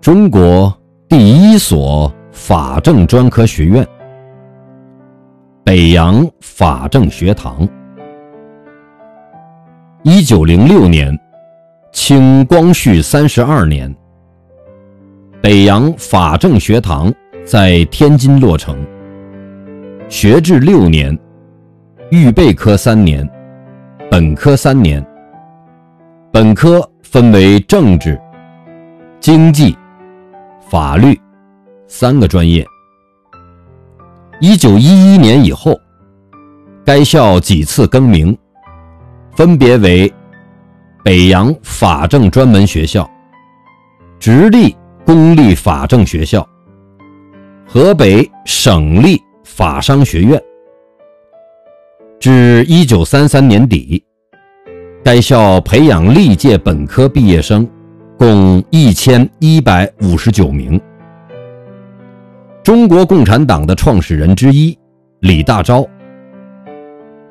中国第一所法政专科学院——北洋法政学堂。一九零六年，清光绪三十二年，北洋法政学堂在天津落成。学制六年，预备科三年，本科三年。本科分为政治、经济、法律三个专业。一九一一年以后，该校几次更名，分别为北洋法政专门学校、直隶公立法政学校、河北省立。法商学院，至一九三三年底，该校培养历届本科毕业生共一千一百五十九名。中国共产党的创始人之一李大钊，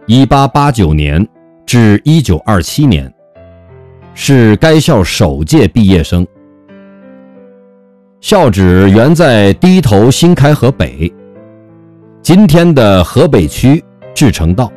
一八八九年至一九二七年，是该校首届毕业生。校址原在低头新开河北。今天的河北区志诚道。